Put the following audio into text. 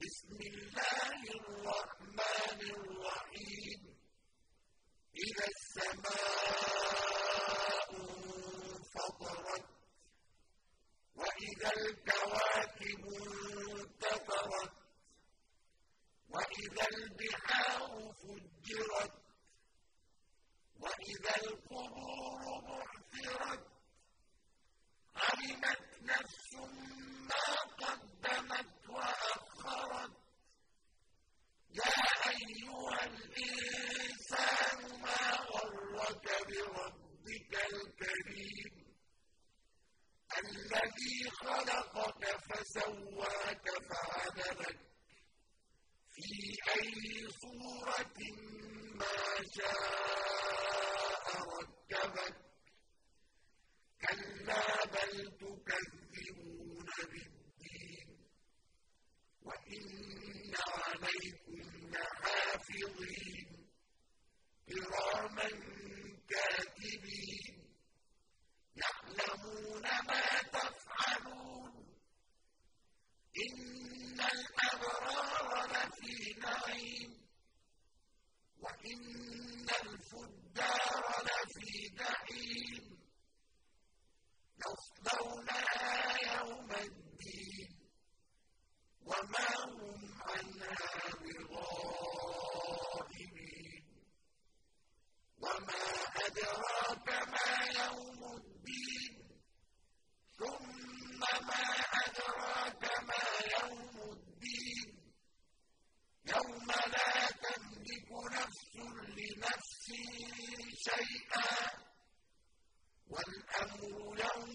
بسم الله الرحمن الرحيم. إذا السماء انفطرت وإذا الكواكب انتثرت وإذا البحار فجرت وإذا القبور بعثرت علمت نفس الذي خلقك فسواك فعدلك. في أي صورة ما شاء ركبك. كلا بل تكذبون ما تفعلون. إن الأبرار لفي نعيم. وإن الفجار لفي جحيم. يصلونها يوم الدين. وما هم عنها بغائبين شيئا والأمر يوم